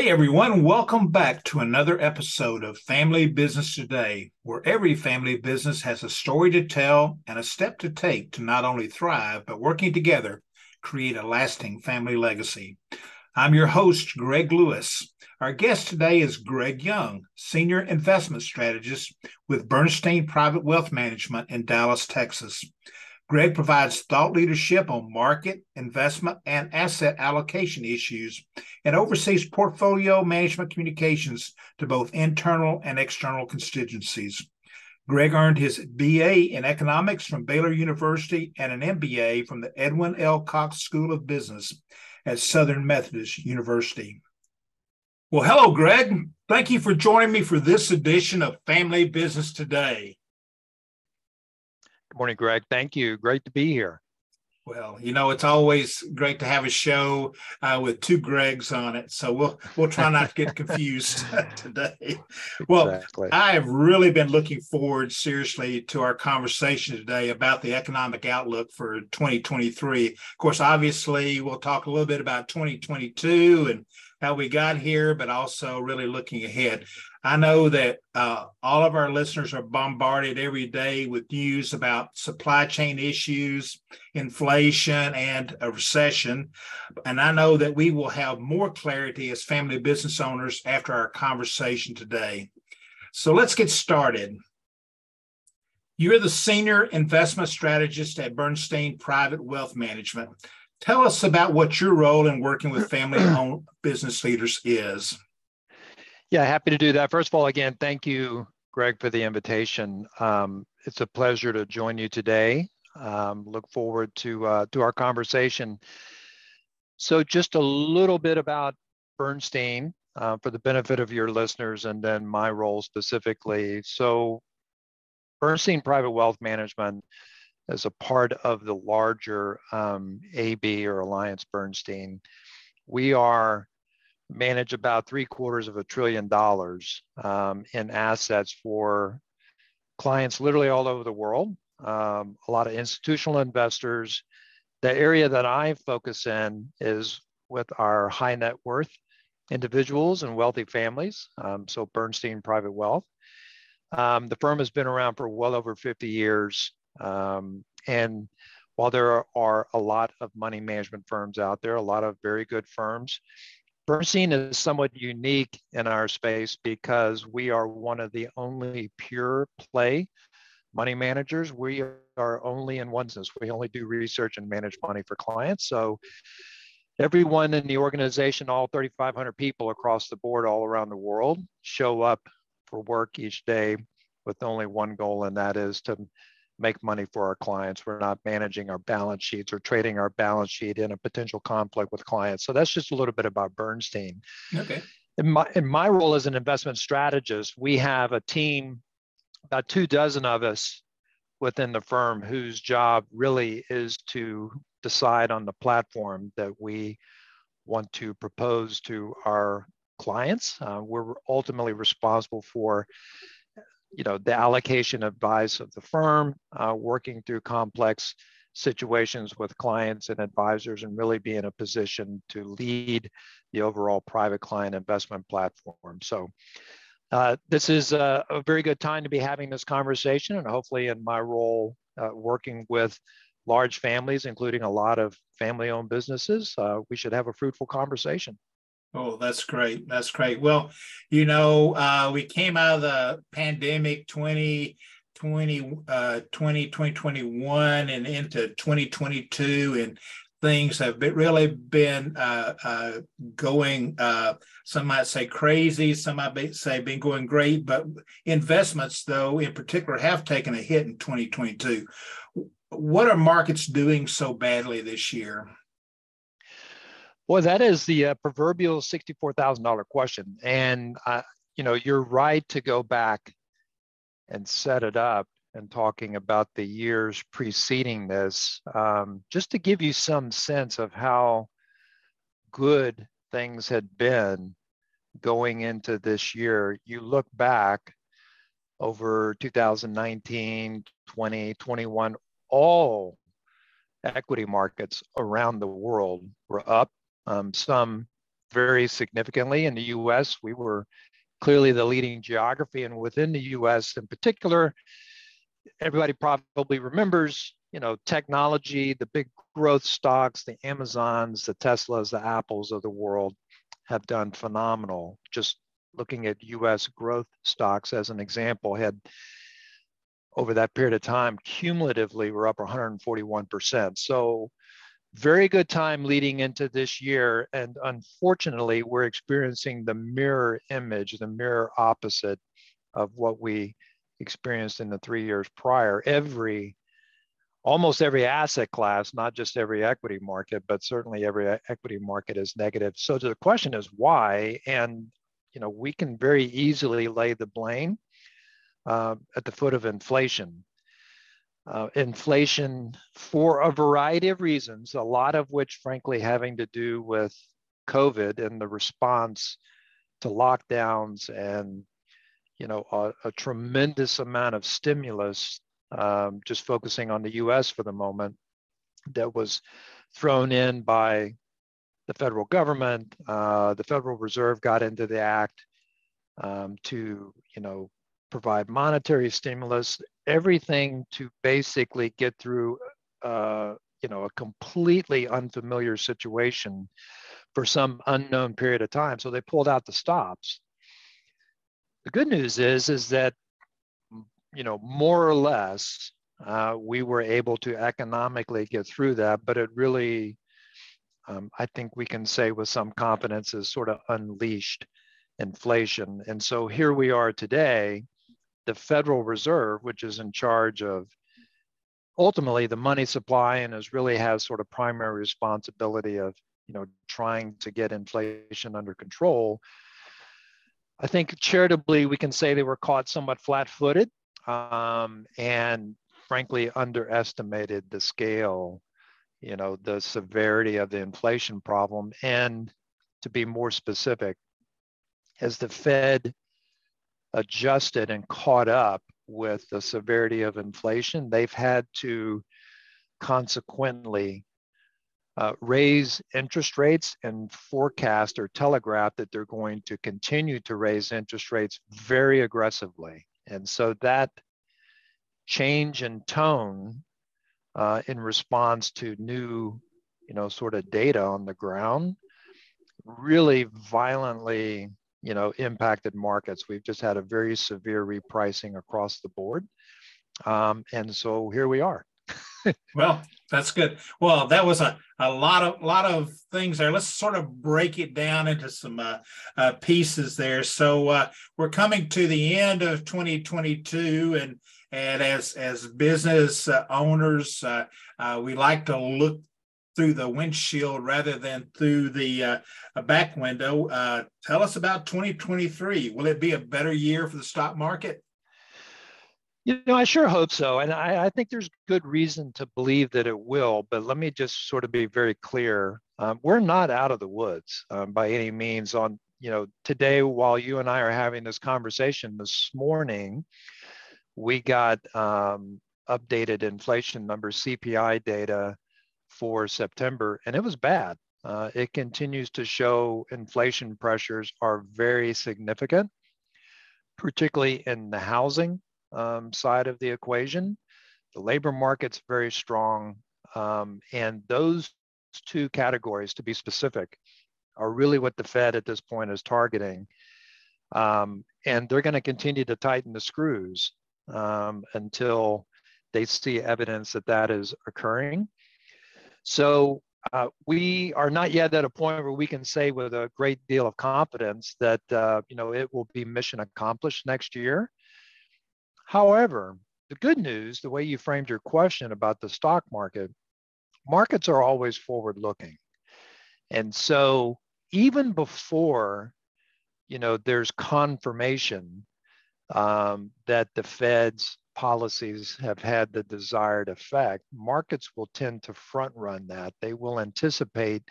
Hey everyone, welcome back to another episode of Family Business Today, where every family business has a story to tell and a step to take to not only thrive, but working together create a lasting family legacy. I'm your host, Greg Lewis. Our guest today is Greg Young, Senior Investment Strategist with Bernstein Private Wealth Management in Dallas, Texas. Greg provides thought leadership on market, investment, and asset allocation issues and oversees portfolio management communications to both internal and external constituencies. Greg earned his BA in economics from Baylor University and an MBA from the Edwin L. Cox School of Business at Southern Methodist University. Well, hello, Greg. Thank you for joining me for this edition of Family Business Today. Good morning, Greg. Thank you. Great to be here. Well, you know, it's always great to have a show uh, with two Gregs on it. So we'll we'll try not to get confused today. Well, exactly. I have really been looking forward seriously to our conversation today about the economic outlook for 2023. Of course, obviously, we'll talk a little bit about 2022 and how we got here, but also really looking ahead. I know that uh, all of our listeners are bombarded every day with news about supply chain issues, inflation, and a recession. And I know that we will have more clarity as family business owners after our conversation today. So let's get started. You're the senior investment strategist at Bernstein Private Wealth Management. Tell us about what your role in working with family owned business leaders is. Yeah, happy to do that. First of all, again, thank you, Greg, for the invitation. Um, it's a pleasure to join you today. Um, look forward to uh, to our conversation. So, just a little bit about Bernstein uh, for the benefit of your listeners, and then my role specifically. So, Bernstein Private Wealth Management is a part of the larger um, AB or Alliance Bernstein. We are manage about three quarters of a trillion dollars um, in assets for clients literally all over the world, um, a lot of institutional investors. The area that I focus in is with our high net worth individuals and wealthy families, um, so Bernstein Private Wealth. Um, the firm has been around for well over 50 years. Um, and while there are, are a lot of money management firms out there, a lot of very good firms, Bernstein is somewhat unique in our space because we are one of the only pure play money managers. We are only in one sense. We only do research and manage money for clients. So everyone in the organization, all 3,500 people across the board, all around the world, show up for work each day with only one goal, and that is to make money for our clients. We're not managing our balance sheets or trading our balance sheet in a potential conflict with clients. So that's just a little bit about Bernstein. Okay. In my, in my role as an investment strategist, we have a team, about two dozen of us within the firm whose job really is to decide on the platform that we want to propose to our clients. Uh, we're ultimately responsible for you know, the allocation advice of the firm, uh, working through complex situations with clients and advisors and really be in a position to lead the overall private client investment platform. So uh, this is a, a, very good time to be having this conversation and hopefully in my role uh, working with large families, including a lot of family owned businesses, uh, we should have a fruitful conversation. Oh, that's great. That's great. Well, you know, uh, we came out of the pandemic 2020, uh, 20, 2021 and into 2022 and things have been, really been uh, uh, going, uh, some might say crazy, some might say been going great, but investments, though, in particular, have taken a hit in 2022. What are markets doing so badly this year? Well, that is the uh, proverbial sixty-four thousand dollar question, and uh, you know you're right to go back and set it up and talking about the years preceding this, um, just to give you some sense of how good things had been going into this year. You look back over 2019, 20, 21, all equity markets around the world were up um, some very significantly. In the US, we were clearly the leading geography. And within the US in particular, everybody probably remembers, you know, technology, the big growth stocks, the Amazons, the Teslas, the Apples of the world have done phenomenal. Just looking at US growth stocks as an example, had over that period of time, cumulatively, we're up 141%. So very good time leading into this year. And unfortunately, we're experiencing the mirror image, the mirror opposite of what we experienced in the three years prior. Every, almost every asset class, not just every equity market, but certainly every equity market is negative. So the question is why? And, you know, we can very easily lay the blame uh, at the foot of inflation uh, inflation for a variety of reasons, a lot of which, frankly, having to do with COVID and the response to lockdowns and you know a, a tremendous amount of stimulus. Um, just focusing on the U.S. for the moment, that was thrown in by the federal government. Uh, the Federal Reserve got into the act um, to you know provide monetary stimulus everything to basically get through uh, you know a completely unfamiliar situation for some unknown period of time. So they pulled out the stops. The good news is is that you know more or less uh, we were able to economically get through that but it really um, i think we can say with some confidence is sort of unleashed inflation. And so here we are today the Federal Reserve, which is in charge of ultimately the money supply and is really has sort of primary responsibility of you know trying to get inflation under control. I think charitably we can say they were caught somewhat flat-footed um, and frankly underestimated the scale, you know, the severity of the inflation problem. And to be more specific, as the Fed adjusted and caught up with the severity of inflation, they've had to consequently uh, raise interest rates and forecast or telegraph that they're going to continue to raise interest rates very aggressively. And so that change in tone uh, in response to new, you know, sort of data on the ground really violently you know, impacted markets. We've just had a very severe repricing across the board. Um, and so here we are. well, that's good. Well, that was a, a lot of lot of things there. Let's sort of break it down into some uh, uh, pieces there. So uh, we're coming to the end of 2022, and and as as business uh, owners, uh, uh, we like to look through the windshield rather than through the uh, back window. Uh, tell us about 2023. Will it be a better year for the stock market? You know, I sure hope so. And I, I think there's good reason to believe that it will. But let me just sort of be very clear. Um, we're not out of the woods um, by any means. On, you know, today, while you and I are having this conversation this morning, we got um, updated inflation numbers, CPI data for September, and it was bad. Uh, it continues to show inflation pressures are very significant, particularly in the housing um, side of the equation. The labor market's very strong, um, and those two categories, to be specific, are really what the Fed at this point is targeting. Um, and they're going to continue to tighten the screws um, until they see evidence that that is occurring. So uh, we are not yet at a point where we can say with a great deal of confidence that uh, you know it will be mission accomplished next year. However, the good news, the way you framed your question about the stock market, markets are always forward looking. And so even before you know there's confirmation um, that the Fed's policies have had the desired effect, markets will tend to front run that. They will anticipate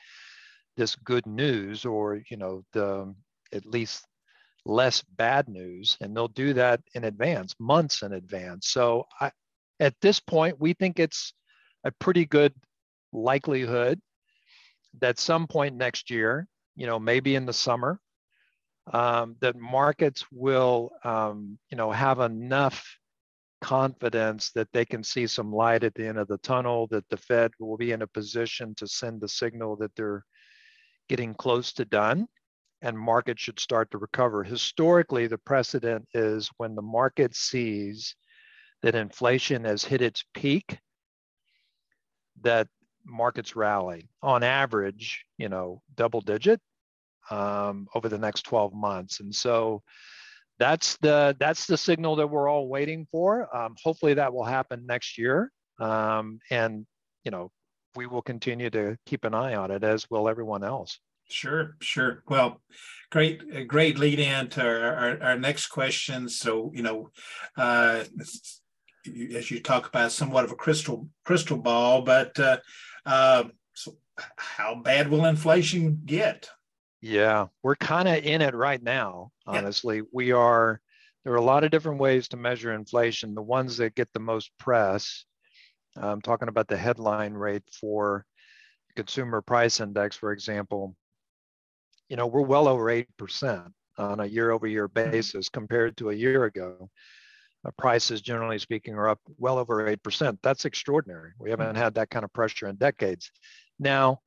this good news or, you know, the at least less bad news, and they'll do that in advance, months in advance. So I, at this point, we think it's a pretty good likelihood that some point next year, you know, maybe in the summer, um, that markets will, um, you know, have enough confidence that they can see some light at the end of the tunnel, that the Fed will be in a position to send the signal that they're getting close to done and markets should start to recover. Historically, the precedent is when the market sees that inflation has hit its peak, that markets rally on average, you know, double digit um, over the next 12 months. And so that's the that's the signal that we're all waiting for. Um, hopefully that will happen next year. Um, and you know, we will continue to keep an eye on it as will everyone else. Sure, sure. Well, great, great lead in to our, our, our next question. So, you know, uh, as you talk about somewhat of a crystal crystal ball, but uh, uh, so how bad will inflation get? Yeah, we're kind of in it right now. Honestly, we are. There are a lot of different ways to measure inflation. The ones that get the most press, I'm talking about the headline rate for consumer price index, for example. You know, we're well over eight percent on a year-over-year mm-hmm. basis compared to a year ago. Uh, prices, generally speaking, are up well over 8%. That's extraordinary. We haven't mm-hmm. had that kind of pressure in decades. Now,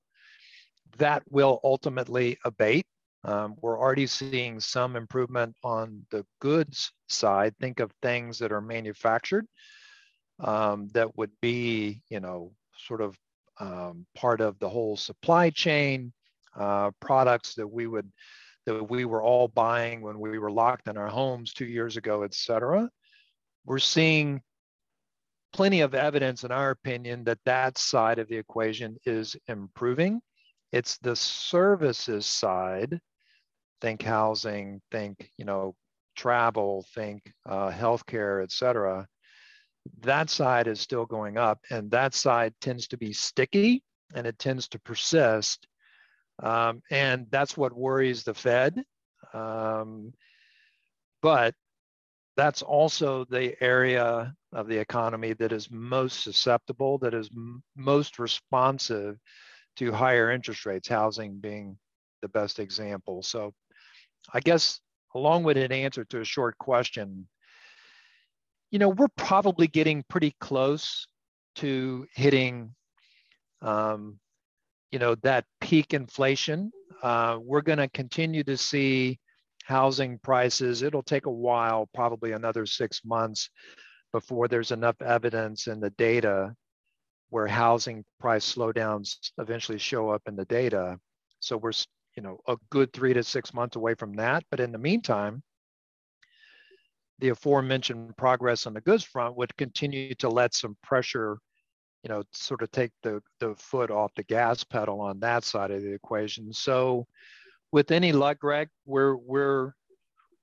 that will ultimately abate. Um, we're already seeing some improvement on the goods side. Think of things that are manufactured um, that would be, you know, sort of um, part of the whole supply chain, uh, products that we would that we were all buying when we were locked in our homes two years ago, et cetera. We're seeing plenty of evidence, in our opinion, that that side of the equation is improving. It's the services side, think housing, think, you know, travel, think uh, healthcare, et cetera. That side is still going up, and that side tends to be sticky and it tends to persist. Um, and that's what worries the Fed. Um, but that's also the area of the economy that is most susceptible, that is m- most responsive to higher interest rates, housing being the best example. So I guess a long-winded answer to a short question, you know, we're probably getting pretty close to hitting, um, you know, that peak inflation. Uh, we're going to continue to see housing prices. It'll take a while, probably another six months, before there's enough evidence in the data where housing price slowdowns eventually show up in the data. So we're, you know, a good three to six months away from that. But in the meantime, the aforementioned progress on the goods front would continue to let some pressure, you know, sort of take the, the foot off the gas pedal on that side of the equation. So with any luck, Greg, we're, we're,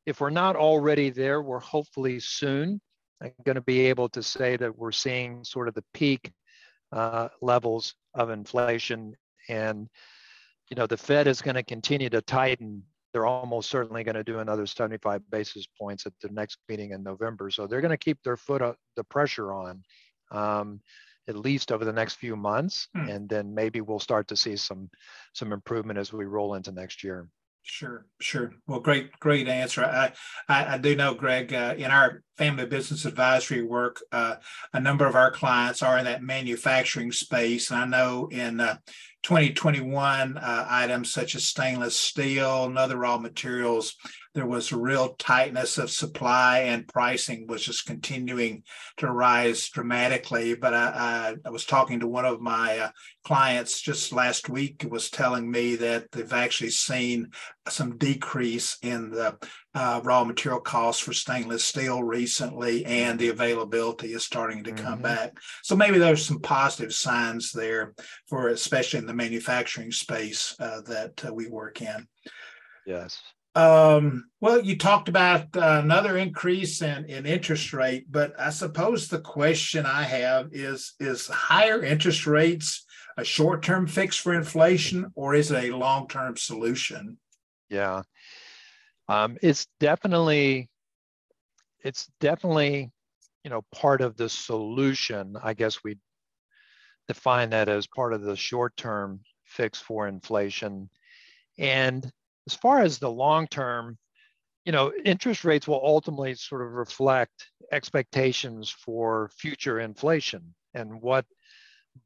if we're not already there, we're hopefully soon going to be able to say that we're seeing sort of the peak uh, levels of inflation. And, you know, the Fed is going to continue to tighten. They're almost certainly going to do another 75 basis points at the next meeting in November. So they're going to keep their foot up, the pressure on, um, at least over the next few months. Hmm. And then maybe we'll start to see some some improvement as we roll into next year. Sure, sure. Well, great, great answer. I, I, I do know, Greg, uh, in our family business advisory work, uh, a number of our clients are in that manufacturing space. And I know in uh, 2021, uh, items such as stainless steel and other raw materials there was a real tightness of supply and pricing was just continuing to rise dramatically. But I, I, I was talking to one of my uh, clients just last week, was telling me that they've actually seen some decrease in the uh, raw material costs for stainless steel recently, and the availability is starting to come mm-hmm. back. So maybe there's some positive signs there for, especially in the manufacturing space uh, that uh, we work in. Yes. Um, well, you talked about uh, another increase in, in interest rate, but I suppose the question I have is is higher interest rates a short-term fix for inflation or is it a long-term solution? Yeah. Um, it's definitely it's definitely you know part of the solution. I guess we define that as part of the short-term fix for inflation And as far as the long term, you know, interest rates will ultimately sort of reflect expectations for future inflation and what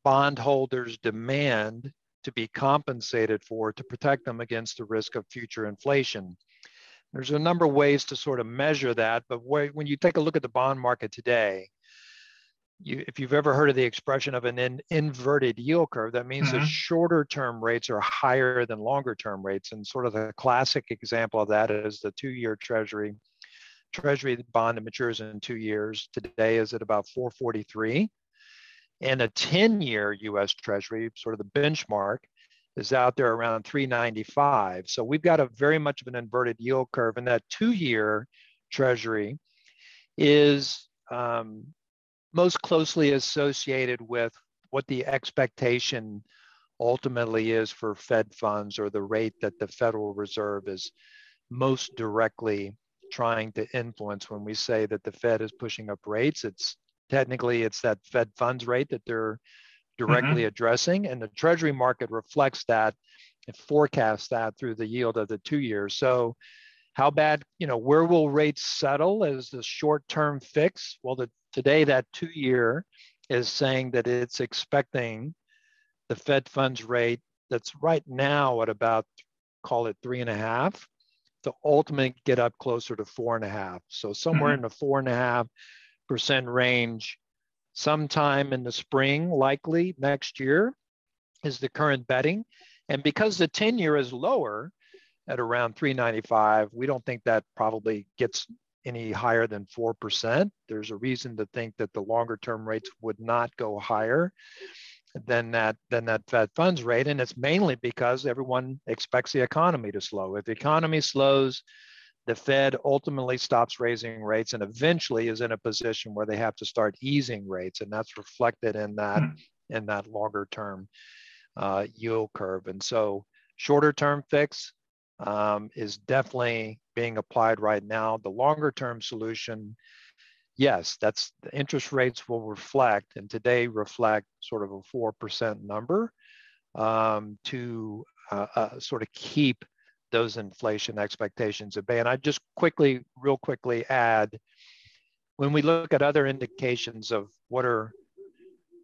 bondholders demand to be compensated for to protect them against the risk of future inflation. There's a number of ways to sort of measure that, but when you take a look at the bond market today, you, if you've ever heard of the expression of an in, inverted yield curve, that means mm-hmm. the shorter term rates are higher than longer term rates. And sort of the classic example of that is the two year treasury. Treasury bond that matures in two years today is at about 443. And a 10 year US Treasury, sort of the benchmark, is out there around 395. So we've got a very much of an inverted yield curve. And that two year Treasury is um, most closely associated with what the expectation ultimately is for Fed funds or the rate that the Federal Reserve is most directly trying to influence when we say that the Fed is pushing up rates. It's technically it's that Fed funds rate that they're directly mm-hmm. addressing, and the Treasury market reflects that and forecasts that through the yield of the two years. So how bad, you know, where will rates settle as the short-term fix? Well, the Today, that two year is saying that it's expecting the Fed funds rate that's right now at about, call it three and a half, to ultimately get up closer to four and a half. So somewhere mm-hmm. in the four and a half percent range, sometime in the spring, likely next year, is the current betting. And because the 10 year is lower at around 395, we don't think that probably gets any higher than 4%. There's a reason to think that the longer term rates would not go higher than that than that Fed funds rate. And it's mainly because everyone expects the economy to slow. If the economy slows, the Fed ultimately stops raising rates and eventually is in a position where they have to start easing rates. And that's reflected in that hmm. in that longer term uh, yield curve. And so shorter term fix um, is definitely being applied right now. The longer term solution, yes, that's the interest rates will reflect and today reflect sort of a 4% number um, to uh, uh, sort of keep those inflation expectations at bay. And I just quickly, real quickly add, when we look at other indications of what are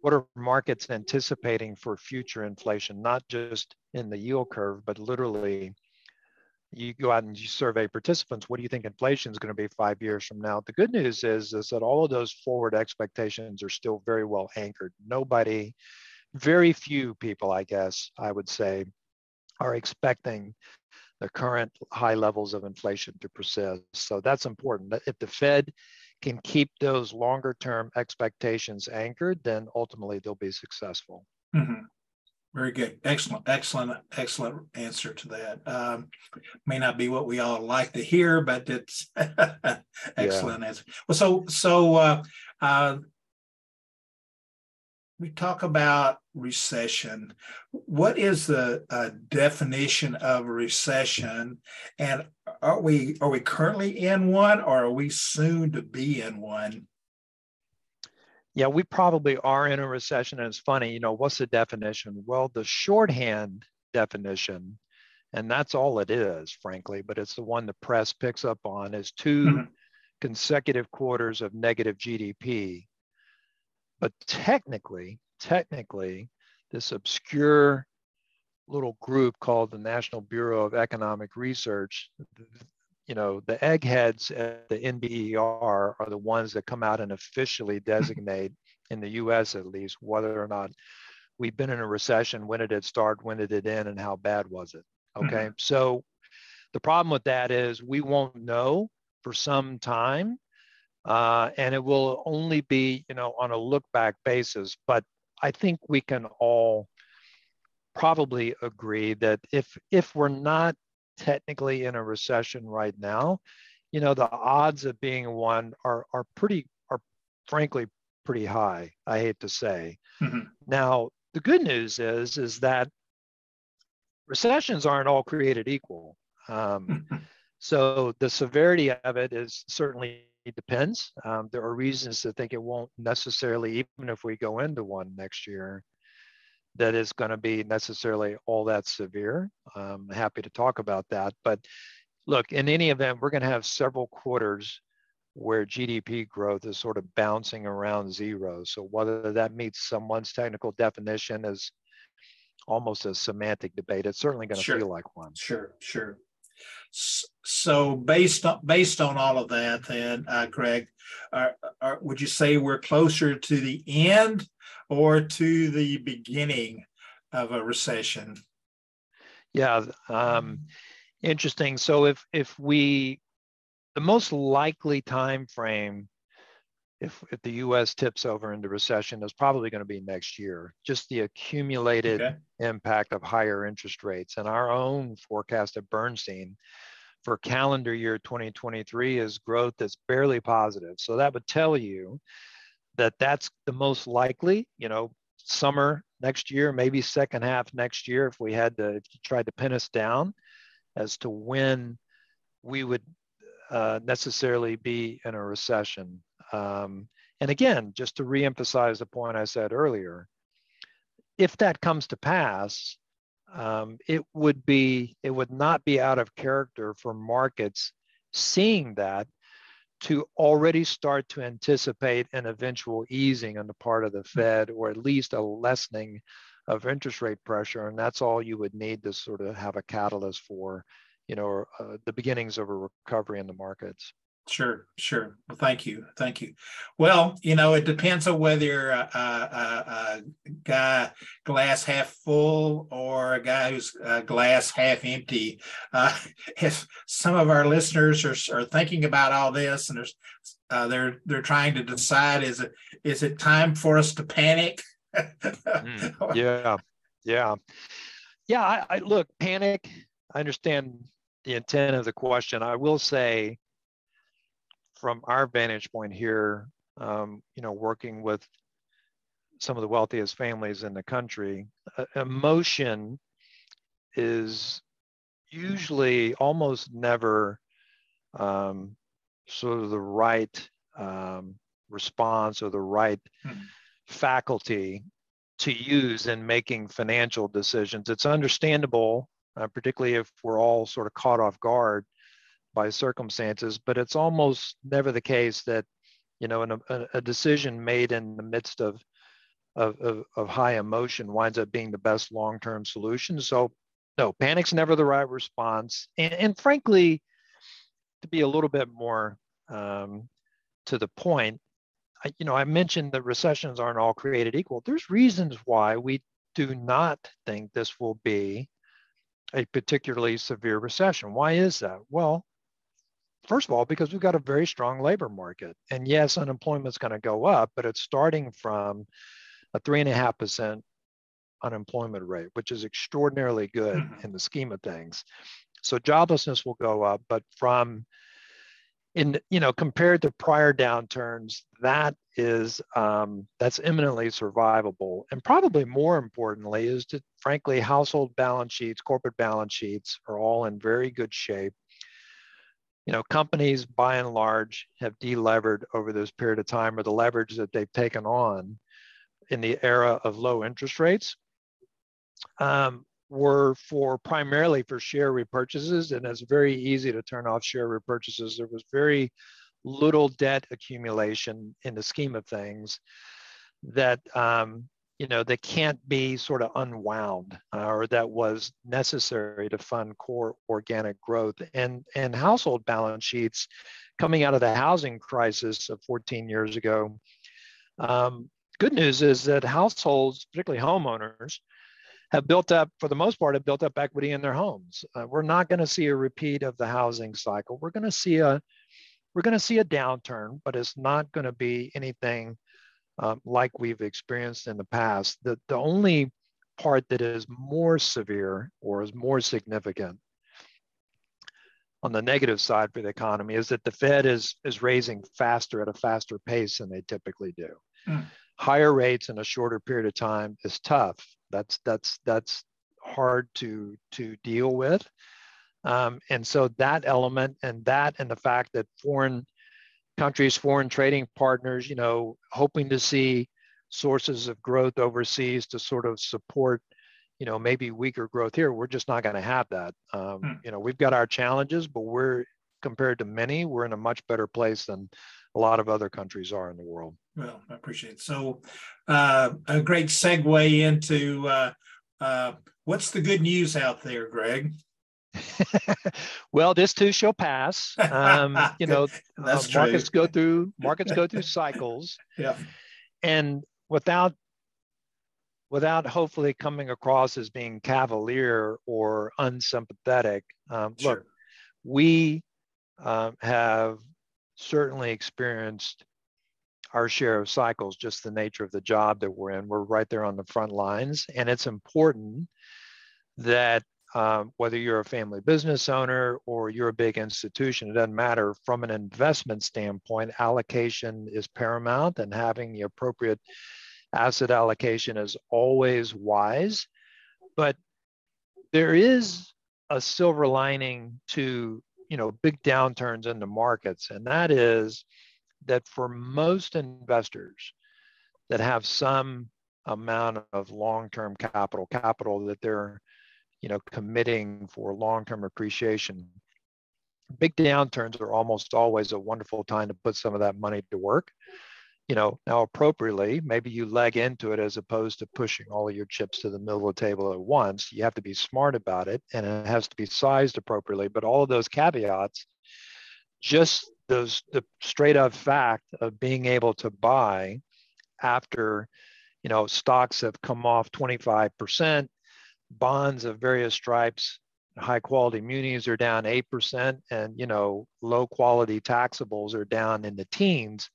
what are markets anticipating for future inflation, not just in the yield curve, but literally you go out and you survey participants what do you think inflation is going to be five years from now? The good news is is that all of those forward expectations are still very well anchored. Nobody very few people i guess i would say are expecting the current high levels of inflation to persist. So that's important. If the fed can keep those longer term expectations anchored then ultimately they'll be successful. Mm-hmm. Very good. Excellent, excellent, excellent answer to that. Um, may not be what we all like to hear, but it's excellent yeah. answer. Well, so so uh, uh, we talk about recession. What is the uh, definition of a recession, and are we are we currently in one, or are we soon to be in one? Yeah, we probably are in a recession. And it's funny, you know, what's the definition? Well, the shorthand definition, and that's all it is, frankly, but it's the one the press picks up on, is 2 mm-hmm. consecutive quarters of negative GDP. But technically, technically, this obscure little group called the National Bureau of Economic Research, you know, the eggheads at the NBER are the ones that come out and officially designate, in the US at least, whether or not we've been in a recession, when did it start, when did it end, and how bad was it? Okay. Mm-hmm. So the problem with that is we won't know for some time. Uh, and it will only be, you know, on a look back basis. But I think we can all probably agree that if if we're not technically in a recession right now, you know, the odds of being one are are pretty are frankly pretty high. I hate to say. Mm-hmm. Now, the good news is is that recessions aren't all created equal. Um, so the severity of it is certainly depends. Um, there are reasons to think it won't necessarily, even if we go into one next year. That is going to be necessarily all that severe. I'm happy to talk about that. But look, in any event, we're going to have several quarters where GDP growth is sort of bouncing around zero. So whether that meets someone's technical definition is almost a semantic debate. It's certainly going to sure. feel like one. Sure, sure. So based on based on all of that, then uh, Greg, are, are, would you say we're closer to the end or to the beginning of a recession? Yeah, um, interesting. So if if we the most likely time frame if, if the US tips over into recession is probably going to be next year. Just the accumulated okay. impact of higher interest rates. And our own forecast at Bernstein for calendar year 2023 is growth that's barely positive. So that would tell you that that's the most likely, you know, summer next year, maybe second half next year, if we had to, if you tried to pin us down as to when we would uh, necessarily be in a recession. Um, and again, just to reemphasize the point I said earlier, if that comes to pass, um, it would be it would not be out of character for markets seeing that to already start to anticipate an eventual easing on the part of the hmm. Fed or at least a lessening of interest rate pressure. And that's all you would need to sort of have a catalyst for, you know, uh, the beginnings of a recovery in the markets. Sure, sure. Well, thank you, thank you. Well, you know, it depends on whether you're a, a, a guy glass half full or a guy who's uh, glass half empty. Uh, if some of our listeners are, are thinking about all this and there's, uh, they're they're trying to decide is it is it time for us to panic? mm, yeah, yeah, yeah. I, I look panic. I understand the intent of the question. I will say from our vantage point here, um, you know, working with some of the wealthiest families in the country, uh, emotion is usually almost never um, sort of the right um, response or the right hmm. faculty to use in making financial decisions. It's understandable, uh, particularly if we're all sort of caught off guard by circumstances, but it's almost never the case that, you know, a, a decision made in the midst of, of, of, of high emotion winds up being the best long-term solution. So no, panic's never the right response. And, and frankly, to be a little bit more um, to the point, I, you know, I mentioned that recessions aren't all created equal. There's reasons why we do not think this will be a particularly severe recession. Why is that? Well, First of all, because we've got a very strong labor market. And yes, unemployment's going to go up, but it's starting from a three and a half percent unemployment rate, which is extraordinarily good mm-hmm. in the scheme of things. So joblessness will go up, but from in you know compared to prior downturns, that is um, that's eminently survivable. And probably more importantly is that frankly, household balance sheets, corporate balance sheets are all in very good shape you know, companies by and large have delevered over this period of time or the leverage that they've taken on in the era of low interest rates um, were for primarily for share repurchases. And it's very easy to turn off share repurchases. There was very little debt accumulation in the scheme of things that um, you know, that can't be sort of unwound uh, or that was necessary to fund core organic growth. And, and household balance sheets coming out of the housing crisis of 14 years ago. Um, good news is that households, particularly homeowners, have built up, for the most part, have built up equity in their homes. Uh, we're not going to see a repeat of the housing cycle. We're going to see a we're going to see a downturn, but it's not going to be anything um, like we've experienced in the past. The, the only part that is more severe or is more significant on the negative side for the economy is that the Fed is, is raising faster at a faster pace than they typically do. Mm. Higher rates in a shorter period of time is tough. That's that's that's hard to to deal with. Um, and so that element and that and the fact that foreign countries, foreign trading partners, you know, hoping to see sources of growth overseas to sort of support you know maybe weaker growth here. We're just not going to have that. Um, hmm. you know we've got our challenges but we're compared to many we're in a much better place than a lot of other countries are in the world. Well i appreciate it. So uh, a great segue into uh, uh, what's the good news out there greg well, this too shall pass. Um, you know, uh, markets go through markets go through cycles. Yeah. And without without hopefully coming across as being cavalier or unsympathetic, um, sure. look, we um, have certainly experienced our share of cycles, just the nature of the job that we're in. We're right there on the front lines, and it's important that um, whether you're a family business owner or you're a big institution, it doesn't matter. From an investment standpoint, allocation is paramount, and having the appropriate asset allocation is always wise. But there is a silver lining to you know big downturns in the markets, and that is that for most investors that have some amount of long-term capital, capital that they're you know, committing for long-term appreciation. Big downturns are almost always a wonderful time to put some of that money to work. You know, now appropriately, maybe you leg into it as opposed to pushing all of your chips to the middle of the table at once. You have to be smart about it and it has to be sized appropriately. But all of those caveats, just those the straight up fact of being able to buy after you know stocks have come off 25% bonds of various stripes, high quality munis are down 8%, and you know, low quality taxables are down in the teens.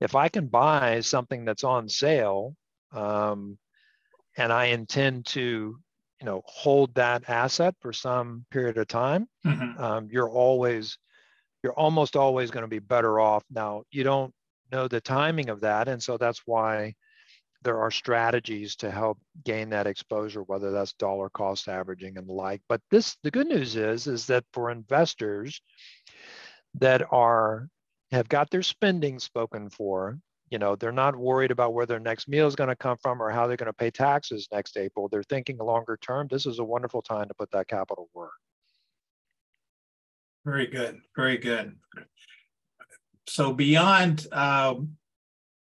If I can buy something that's on sale, um, and I intend to, you know, hold that asset for some period of time, mm-hmm. um, you're always, you're almost always going to be better off. Now, you don't know the timing of that, and so that's why there are strategies to help gain that exposure, whether that's dollar cost averaging and the like. But this, the good news is, is that for investors that are have got their spending spoken for, you know, they're not worried about where their next meal is going to come from or how they're going to pay taxes next April. They're thinking longer term. This is a wonderful time to put that capital work. Very good. Very good. So beyond um,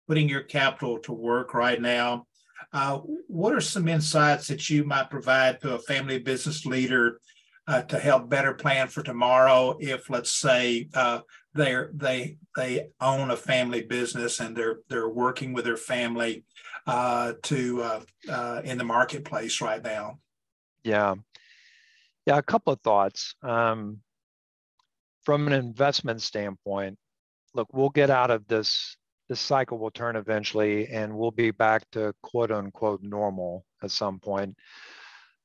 putting your capital to work right now. Uh, what are some insights that you might provide to a family business leader uh, to help better plan for tomorrow if, let's say, uh, they they they own a family business and they're they're working with their family uh, to uh, uh, in the marketplace right now? Yeah, yeah, a couple of thoughts. Um, from an investment standpoint, look, we'll get out of this this cycle will turn eventually and we'll be back to quote unquote normal at some point.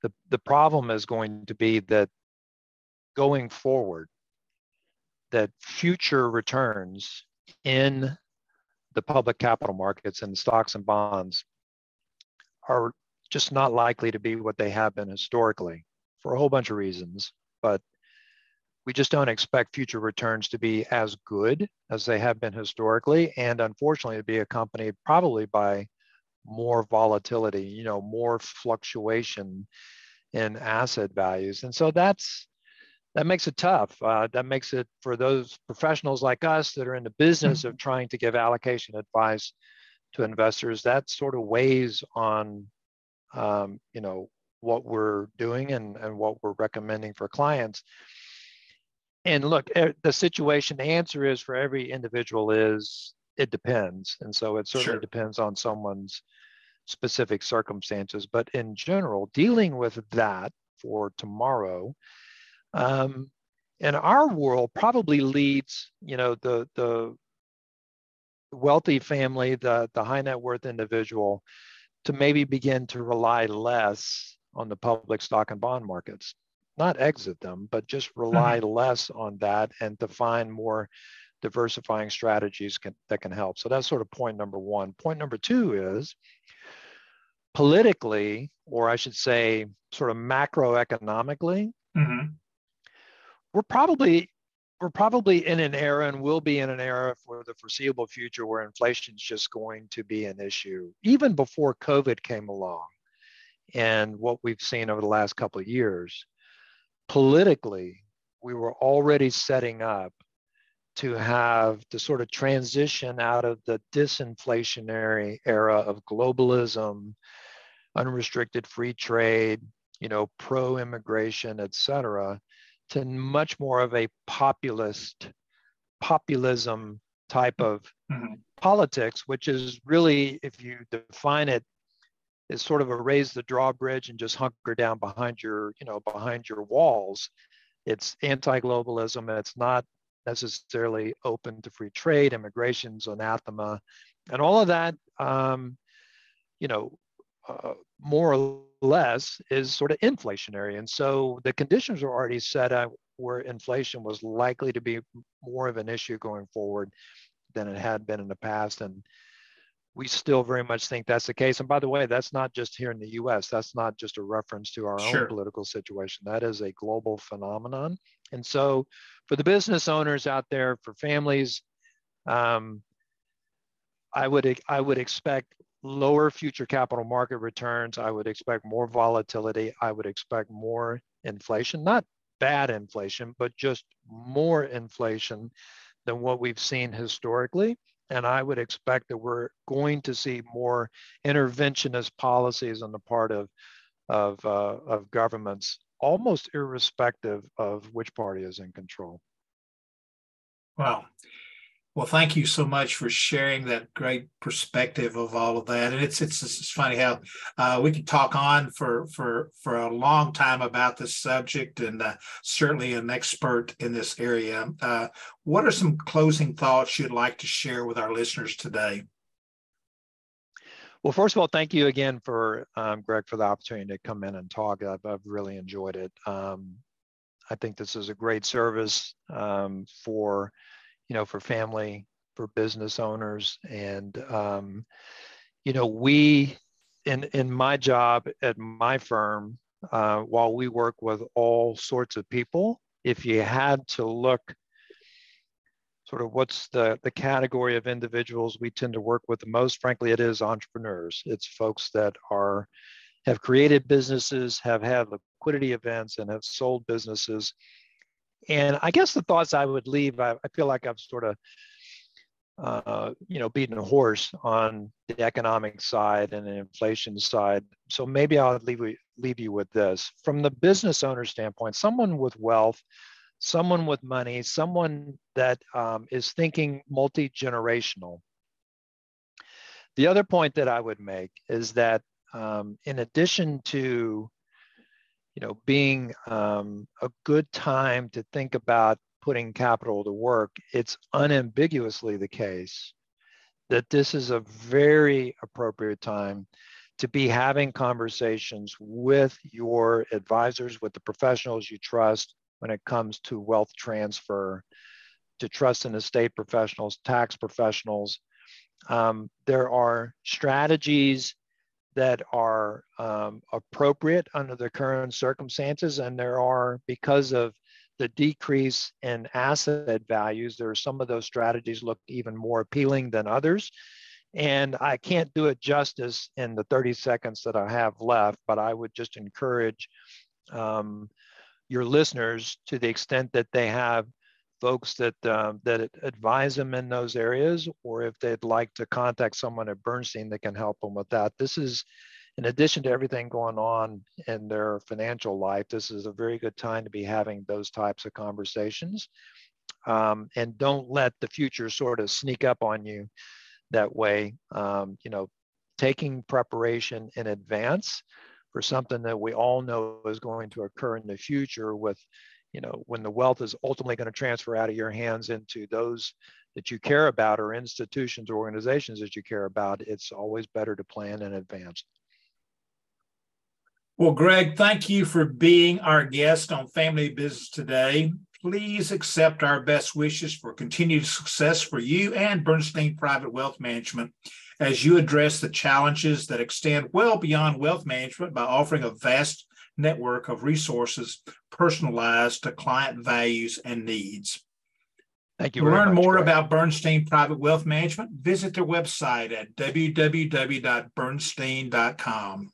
The, the problem is going to be that going forward, that future returns in the public capital markets and stocks and bonds are just not likely to be what they have been historically for a whole bunch of reasons. But we just don't expect future returns to be as good as they have been historically. And unfortunately, to be accompanied probably by more volatility, you know, more fluctuation in asset values. And so that's that makes it tough. Uh, that makes it for those professionals like us that are in the business of trying to give allocation advice to investors. That sort of weighs on, um, you know, what we're doing and, and what we're recommending for clients and look, the situation, the answer is for every individual is it depends. And so it certainly sure. depends on someone's specific circumstances. But in general, dealing with that for tomorrow, um, in our world probably leads, you know, the the wealthy family, the the high net worth individual, to maybe begin to rely less on the public stock and bond markets not exit them, but just rely mm-hmm. less on that and to find more diversifying strategies can, that can help. So that's sort of point number one. Point number two is politically, or I should say, sort of macroeconomically, mm-hmm. we're probably we're probably in an era and will be in an era for the foreseeable future where inflation is just going to be an issue. Even before COVID came along and what we've seen over the last couple of years, politically, we were already setting up to have to sort of transition out of the disinflationary era of globalism, unrestricted free trade, you know, pro-immigration, et cetera, to much more of a populist populism type of mm-hmm. politics, which is really, if you define it, is sort of a raise the drawbridge and just hunker down behind your, you know, behind your walls. It's anti-globalism. It's not necessarily open to free trade. Immigration's anathema, and all of that. Um, you know, uh, more or less is sort of inflationary. And so the conditions are already set up where inflation was likely to be more of an issue going forward than it had been in the past. And we still very much think that's the case. And by the way, that's not just here in the US, that's not just a reference to our sure. own political situation. That is a global phenomenon. And so for the business owners out there, for families, um, I would I would expect lower future capital market returns. I would expect more volatility. I would expect more inflation, not bad inflation, but just more inflation than what we've seen historically. And I would expect that we're going to see more interventionist policies on the part of, of, uh, of governments, almost irrespective of which party is in control. Wow. Well, thank you so much for sharing that great perspective of all of that. And it's it's, it's funny how uh, we could talk on for for for a long time about this subject, and uh, certainly an expert in this area. Uh, what are some closing thoughts you'd like to share with our listeners today? Well, first of all, thank you again for um, Greg for the opportunity to come in and talk. I've, I've really enjoyed it. Um, I think this is a great service um, for you know, for family, for business owners. And, um, you know, we, in, in my job at my firm, uh, while we work with all sorts of people, if you had to look sort of what's the, the category of individuals we tend to work with the most, frankly, it is entrepreneurs. It's folks that are have created businesses, have had liquidity events, and have sold businesses and I guess the thoughts I would leave, I, I feel like I've sort of, uh, you know, beaten a horse on the economic side and the inflation side. So maybe I'll leave, leave you with this. From the business owner standpoint, someone with wealth, someone with money, someone that um, is thinking multi-generational. The other point that I would make is that um, in addition to you know, being um, a good time to think about putting capital to work, it's unambiguously the case that this is a very appropriate time to be having conversations with your advisors, with the professionals you trust when it comes to wealth transfer, to trust and estate professionals, tax professionals. Um, there are strategies that are um, appropriate under the current circumstances. And there are, because of the decrease in asset values, there are some of those strategies look even more appealing than others. And I can't do it justice in the 30 seconds that I have left, but I would just encourage um, your listeners to the extent that they have folks that um, that advise them in those areas, or if they'd like to contact someone at Bernstein that can help them with that. This is, in addition to everything going on in their financial life, this is a very good time to be having those types of conversations. Um, and don't let the future sort of sneak up on you that way. Um, you know, taking preparation in advance for something that we all know is going to occur in the future with you know, when the wealth is ultimately going to transfer out of your hands into those that you care about or institutions or organizations that you care about, it's always better to plan in advance. Well, Greg, thank you for being our guest on Family Business today. Please accept our best wishes for continued success for you and Bernstein Private Wealth Management as you address the challenges that extend well beyond wealth management by offering a vast network of resources personalized to client values and needs. Thank you. To learn much, more Greg. about Bernstein Private Wealth Management, visit their website at www.bernstein.com.